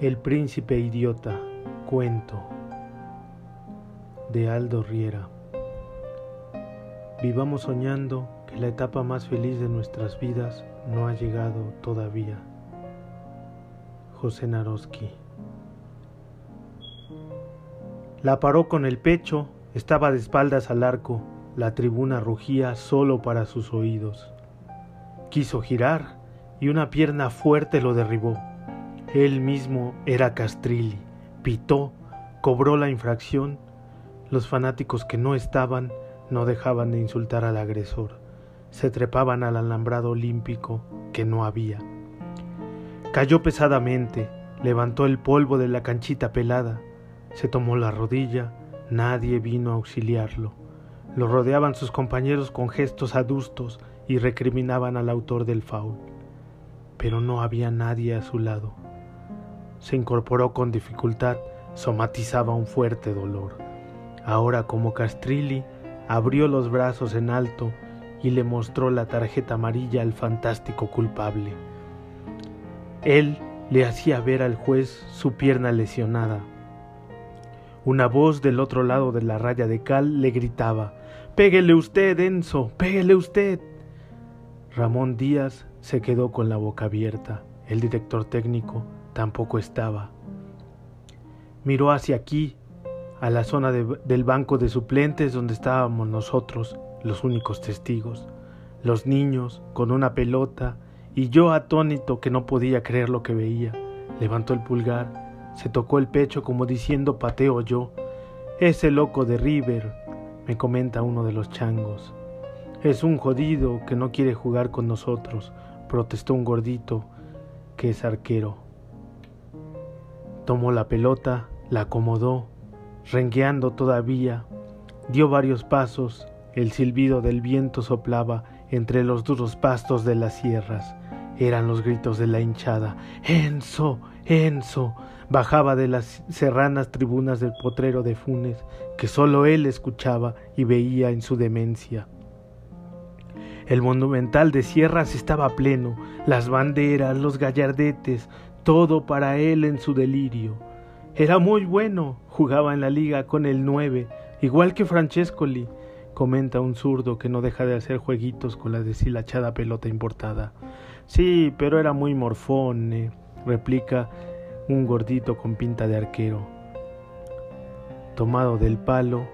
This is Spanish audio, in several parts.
El príncipe idiota, cuento de Aldo Riera. Vivamos soñando que la etapa más feliz de nuestras vidas no ha llegado todavía. José Naroski. La paró con el pecho, estaba de espaldas al arco, la tribuna rugía solo para sus oídos. Quiso girar y una pierna fuerte lo derribó. Él mismo era Castrilli, pitó, cobró la infracción. Los fanáticos que no estaban no dejaban de insultar al agresor. Se trepaban al alambrado olímpico que no había. Cayó pesadamente, levantó el polvo de la canchita pelada, se tomó la rodilla, nadie vino a auxiliarlo. Lo rodeaban sus compañeros con gestos adustos y recriminaban al autor del faul. Pero no había nadie a su lado. Se incorporó con dificultad, somatizaba un fuerte dolor. Ahora como Castrilli abrió los brazos en alto y le mostró la tarjeta amarilla al fantástico culpable. Él le hacía ver al juez su pierna lesionada. Una voz del otro lado de la raya de cal le gritaba Péguele usted, Enzo, péguele usted. Ramón Díaz se quedó con la boca abierta. El director técnico tampoco estaba. Miró hacia aquí, a la zona del banco de suplentes donde estábamos nosotros, los únicos testigos, los niños con una pelota y yo atónito que no podía creer lo que veía. Levantó el pulgar, se tocó el pecho como diciendo pateo yo. Ese loco de River, me comenta uno de los changos. Es un jodido que no quiere jugar con nosotros, protestó un gordito que es arquero. Tomó la pelota, la acomodó, rengueando todavía, dio varios pasos, el silbido del viento soplaba entre los duros pastos de las sierras. Eran los gritos de la hinchada. Enzo, Enzo. Bajaba de las serranas tribunas del potrero de Funes, que sólo él escuchaba y veía en su demencia. El monumental de sierras estaba pleno, las banderas, los gallardetes, todo para él en su delirio. Era muy bueno, jugaba en la liga con el nueve, igual que Francescoli, comenta un zurdo que no deja de hacer jueguitos con la deshilachada pelota importada. Sí, pero era muy morfone, replica un gordito con pinta de arquero. Tomado del palo,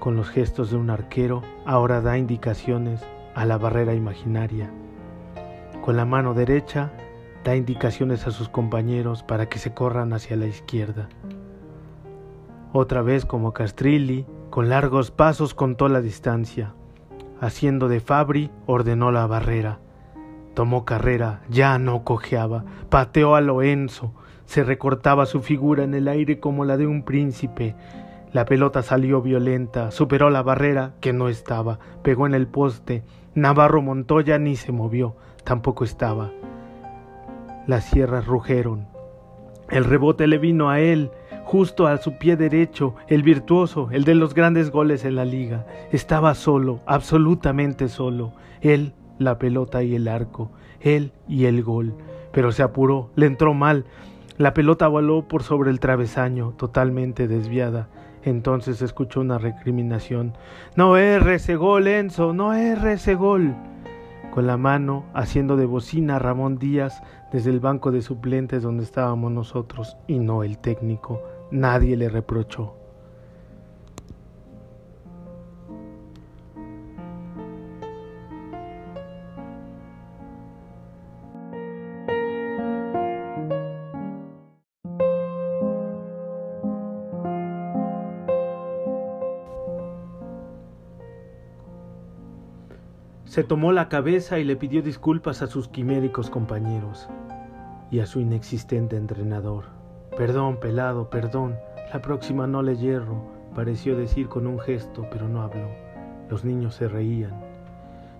con los gestos de un arquero, ahora da indicaciones a la barrera imaginaria. Con la mano derecha da indicaciones a sus compañeros para que se corran hacia la izquierda. Otra vez como Castrilli, con largos pasos contó la distancia. Haciendo de Fabri, ordenó la barrera. Tomó carrera, ya no cojeaba, pateó a Loenzo, se recortaba su figura en el aire como la de un príncipe. La pelota salió violenta, superó la barrera, que no estaba, pegó en el poste. Navarro Montoya ni se movió, tampoco estaba. Las sierras rugeron. El rebote le vino a él, justo a su pie derecho, el virtuoso, el de los grandes goles en la liga. Estaba solo, absolutamente solo. Él, la pelota y el arco, él y el gol. Pero se apuró, le entró mal. La pelota voló por sobre el travesaño, totalmente desviada. Entonces escuchó una recriminación. No erre ese gol, Enzo, no erre ese gol con la mano haciendo de bocina Ramón Díaz desde el banco de suplentes donde estábamos nosotros y no el técnico. Nadie le reprochó. Se tomó la cabeza y le pidió disculpas a sus quiméricos compañeros y a su inexistente entrenador. Perdón, pelado, perdón, la próxima no le hierro, pareció decir con un gesto, pero no habló. Los niños se reían.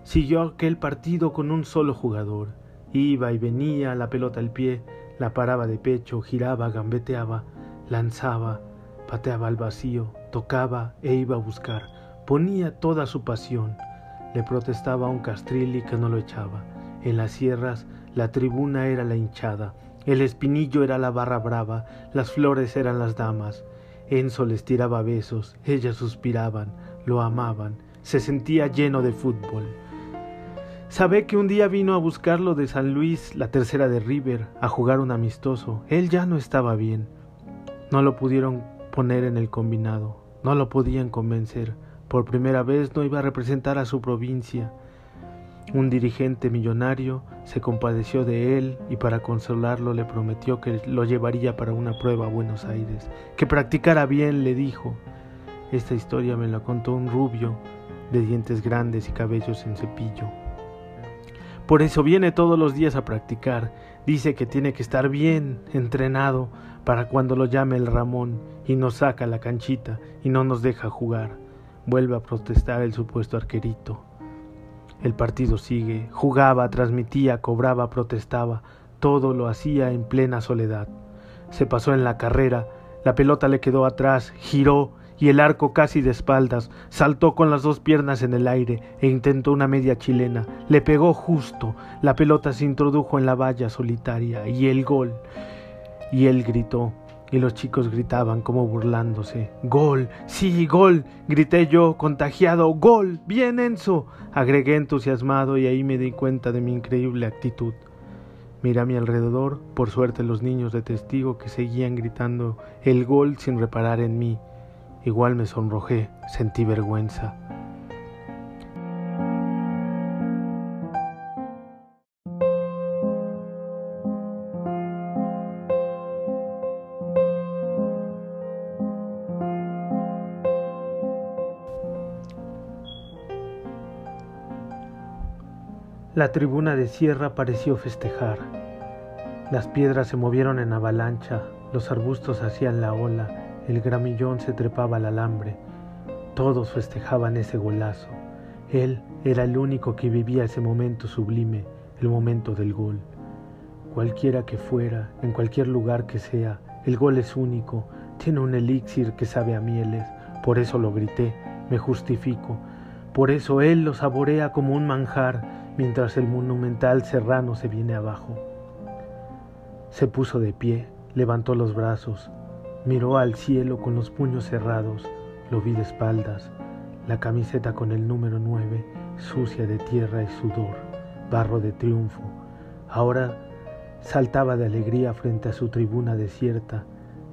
Siguió aquel partido con un solo jugador. Iba y venía, la pelota al pie, la paraba de pecho, giraba, gambeteaba, lanzaba, pateaba al vacío, tocaba e iba a buscar. Ponía toda su pasión le protestaba a un Castrilli que no lo echaba. En las sierras la tribuna era la hinchada, El espinillo era la barra brava, las flores eran las damas. Enzo les tiraba besos, ellas suspiraban, lo amaban, se sentía lleno de fútbol. Sabe que un día vino a buscarlo de San Luis, la tercera de River, a jugar un amistoso. Él ya no estaba bien. No lo pudieron poner en el combinado, no lo podían convencer. Por primera vez no iba a representar a su provincia. Un dirigente millonario se compadeció de él y para consolarlo le prometió que lo llevaría para una prueba a Buenos Aires, que practicara bien, le dijo. Esta historia me la contó un rubio de dientes grandes y cabellos en cepillo. Por eso viene todos los días a practicar. Dice que tiene que estar bien entrenado para cuando lo llame el Ramón y nos saca la canchita y no nos deja jugar. Vuelve a protestar el supuesto arquerito. El partido sigue, jugaba, transmitía, cobraba, protestaba, todo lo hacía en plena soledad. Se pasó en la carrera, la pelota le quedó atrás, giró y el arco casi de espaldas, saltó con las dos piernas en el aire e intentó una media chilena. Le pegó justo, la pelota se introdujo en la valla solitaria y el gol. Y él gritó, y los chicos gritaban como burlándose. Gol, sí, gol, grité yo, contagiado, gol, bien Enzo, agregué entusiasmado y ahí me di cuenta de mi increíble actitud. Miré a mi alrededor, por suerte los niños de testigo que seguían gritando el gol sin reparar en mí. Igual me sonrojé, sentí vergüenza. La tribuna de sierra pareció festejar. Las piedras se movieron en avalancha, los arbustos hacían la ola, el gramillón se trepaba al alambre. Todos festejaban ese golazo. Él era el único que vivía ese momento sublime, el momento del gol. Cualquiera que fuera, en cualquier lugar que sea, el gol es único, tiene un elixir que sabe a mieles, por eso lo grité, me justifico, por eso él lo saborea como un manjar, mientras el monumental serrano se viene abajo. Se puso de pie, levantó los brazos, Miró al cielo con los puños cerrados, lo vi de espaldas, la camiseta con el número nueve, sucia de tierra y sudor, barro de triunfo. Ahora saltaba de alegría frente a su tribuna desierta,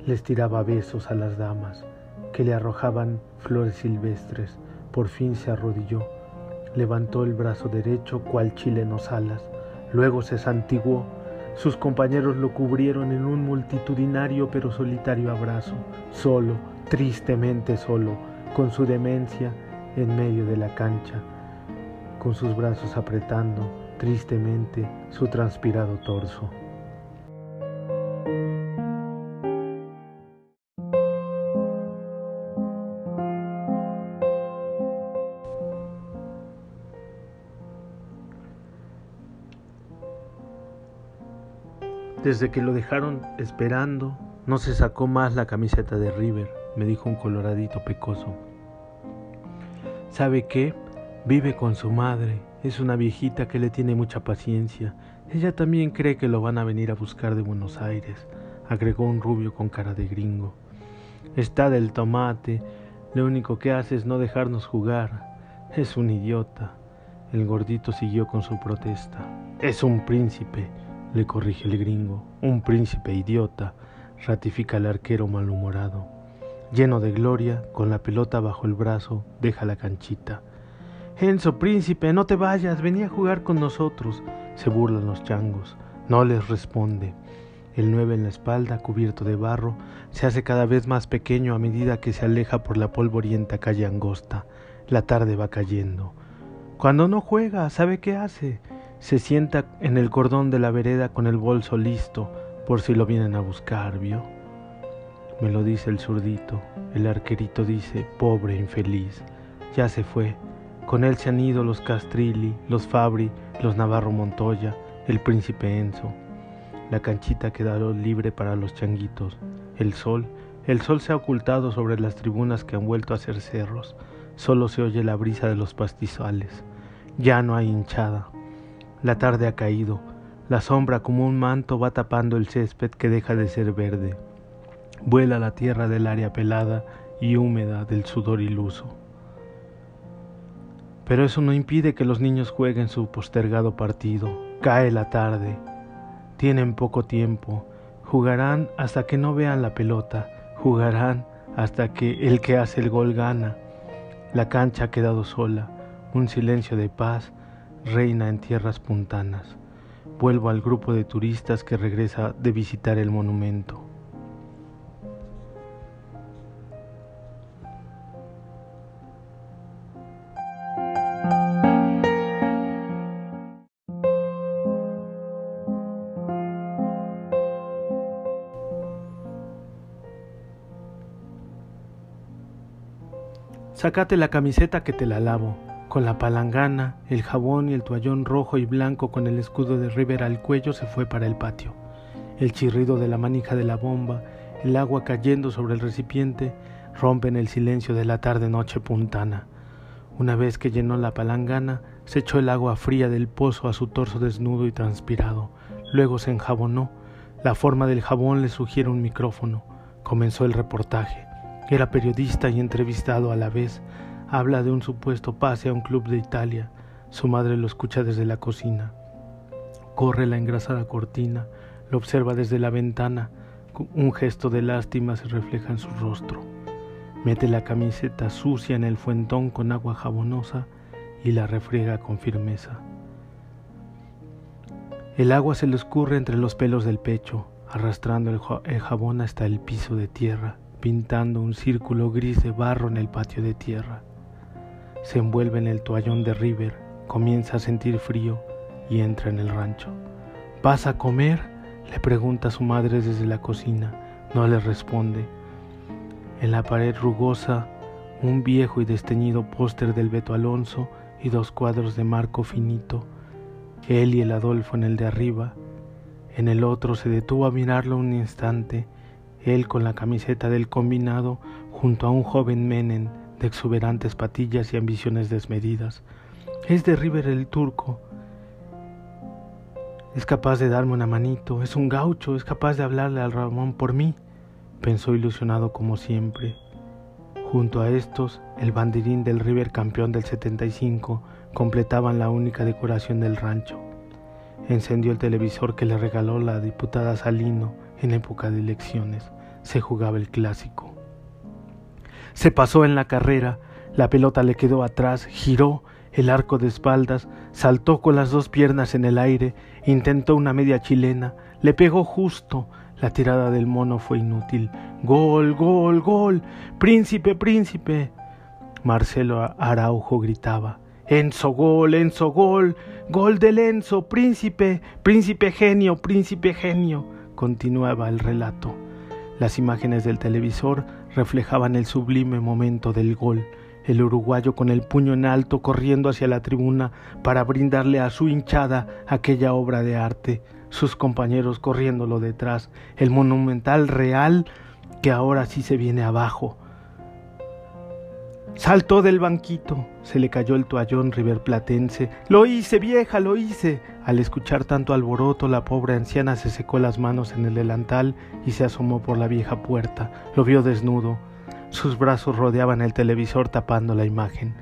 les tiraba besos a las damas, que le arrojaban flores silvestres. Por fin se arrodilló, levantó el brazo derecho cual chilenos alas, luego se santiguó sus compañeros lo cubrieron en un multitudinario pero solitario abrazo, solo, tristemente solo, con su demencia en medio de la cancha, con sus brazos apretando tristemente su transpirado torso. Desde que lo dejaron esperando, no se sacó más la camiseta de River, me dijo un coloradito pecoso. ¿Sabe qué? Vive con su madre, es una viejita que le tiene mucha paciencia. Ella también cree que lo van a venir a buscar de Buenos Aires, agregó un rubio con cara de gringo. Está del tomate, lo único que hace es no dejarnos jugar. Es un idiota. El gordito siguió con su protesta. Es un príncipe le corrige el gringo. Un príncipe idiota, ratifica el arquero malhumorado. Lleno de gloria, con la pelota bajo el brazo, deja la canchita. Enzo, príncipe, no te vayas, venía a jugar con nosotros. Se burlan los changos. No les responde. El nueve en la espalda, cubierto de barro, se hace cada vez más pequeño a medida que se aleja por la polvorienta calle angosta. La tarde va cayendo. Cuando no juega, ¿sabe qué hace? Se sienta en el cordón de la vereda con el bolso listo por si lo vienen a buscar, ¿vio? Me lo dice el zurdito. El arquerito dice, pobre infeliz, ya se fue. Con él se han ido los Castrilli, los Fabri, los Navarro Montoya, el príncipe Enzo. La canchita quedará libre para los changuitos. El sol, el sol se ha ocultado sobre las tribunas que han vuelto a ser cerros. Solo se oye la brisa de los pastizales. Ya no hay hinchada. La tarde ha caído, La sombra como un manto va tapando el césped que deja de ser verde. Vuela la tierra del área pelada y húmeda del sudor iluso. Pero eso no impide que los niños jueguen su postergado partido. Cae la tarde. Tienen poco tiempo. Jugarán hasta que no vean la pelota. Jugarán hasta que el que hace el gol gana. La cancha ha quedado sola. Un silencio de paz reina en tierras puntanas. Vuelvo al grupo de turistas que regresa de visitar el monumento. Sácate la camiseta que te la lavo, con la palangana, el jabón y el toallón rojo y blanco con el escudo de River al cuello se fue para el patio. El chirrido de la manija de la bomba, el agua cayendo sobre el recipiente, rompen el silencio de la tarde-noche puntana. Una vez que llenó la palangana, se echó el agua fría del pozo a su torso desnudo y transpirado. Luego se enjabonó. La forma del jabón le sugiere un micrófono. Comenzó el reportaje. Era periodista y entrevistado a la vez. Habla de un supuesto pase a un club de Italia. Su madre lo escucha desde la cocina. Corre la engrasada cortina, lo observa desde la ventana. Un gesto de lástima se refleja en su rostro. Mete la camiseta sucia en el fuentón con agua jabonosa y la refriega con firmeza. El agua se le escurre entre los pelos del pecho, arrastrando el jabón hasta el piso de tierra pintando un círculo gris de barro en el patio de tierra. Se envuelve en el toallón de River, comienza a sentir frío y entra en el rancho. ¿Vas a comer? le pregunta su madre desde la cocina. No le responde. En la pared rugosa, un viejo y desteñido póster del Beto Alonso y dos cuadros de marco finito. Él y el Adolfo en el de arriba. En el otro se detuvo a mirarlo un instante él con la camiseta del combinado junto a un joven Menem de exuberantes patillas y ambiciones desmedidas. Es de River el turco. Es capaz de darme una manito, es un gaucho, es capaz de hablarle al Ramón por mí, pensó ilusionado como siempre. Junto a estos, el banderín del River campeón del 75 completaban la única decoración del rancho. Encendió el televisor que le regaló la diputada Salino en época de elecciones se jugaba el clásico. Se pasó en la carrera, la pelota le quedó atrás, giró el arco de espaldas, saltó con las dos piernas en el aire, intentó una media chilena, le pegó justo, la tirada del mono fue inútil. Gol, gol, gol, príncipe, príncipe. Marcelo Araujo gritaba. Enzo gol, Enzo gol, gol del Enzo, príncipe, príncipe genio, príncipe genio. Continuaba el relato. Las imágenes del televisor reflejaban el sublime momento del gol, el uruguayo con el puño en alto corriendo hacia la tribuna para brindarle a su hinchada aquella obra de arte, sus compañeros corriéndolo detrás, el monumental real que ahora sí se viene abajo, Saltó del banquito, se le cayó el toallón riverplatense. Lo hice, vieja, lo hice. Al escuchar tanto alboroto, la pobre anciana se secó las manos en el delantal y se asomó por la vieja puerta. Lo vio desnudo. Sus brazos rodeaban el televisor tapando la imagen.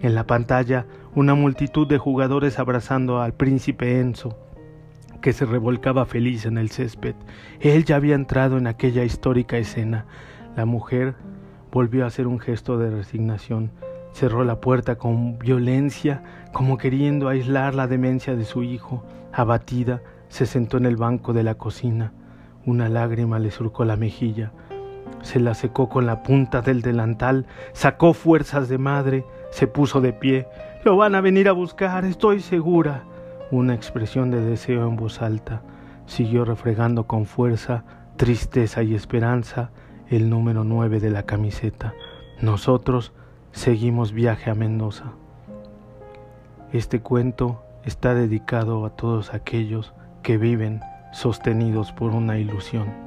En la pantalla, una multitud de jugadores abrazando al príncipe Enzo, que se revolcaba feliz en el césped. Él ya había entrado en aquella histórica escena. La mujer volvió a hacer un gesto de resignación. Cerró la puerta con violencia, como queriendo aislar la demencia de su hijo. Abatida, se sentó en el banco de la cocina. Una lágrima le surcó la mejilla. Se la secó con la punta del delantal, sacó fuerzas de madre, se puso de pie. Lo van a venir a buscar, estoy segura. Una expresión de deseo en voz alta. Siguió refregando con fuerza, tristeza y esperanza el número 9 de la camiseta. Nosotros seguimos viaje a Mendoza. Este cuento está dedicado a todos aquellos que viven sostenidos por una ilusión.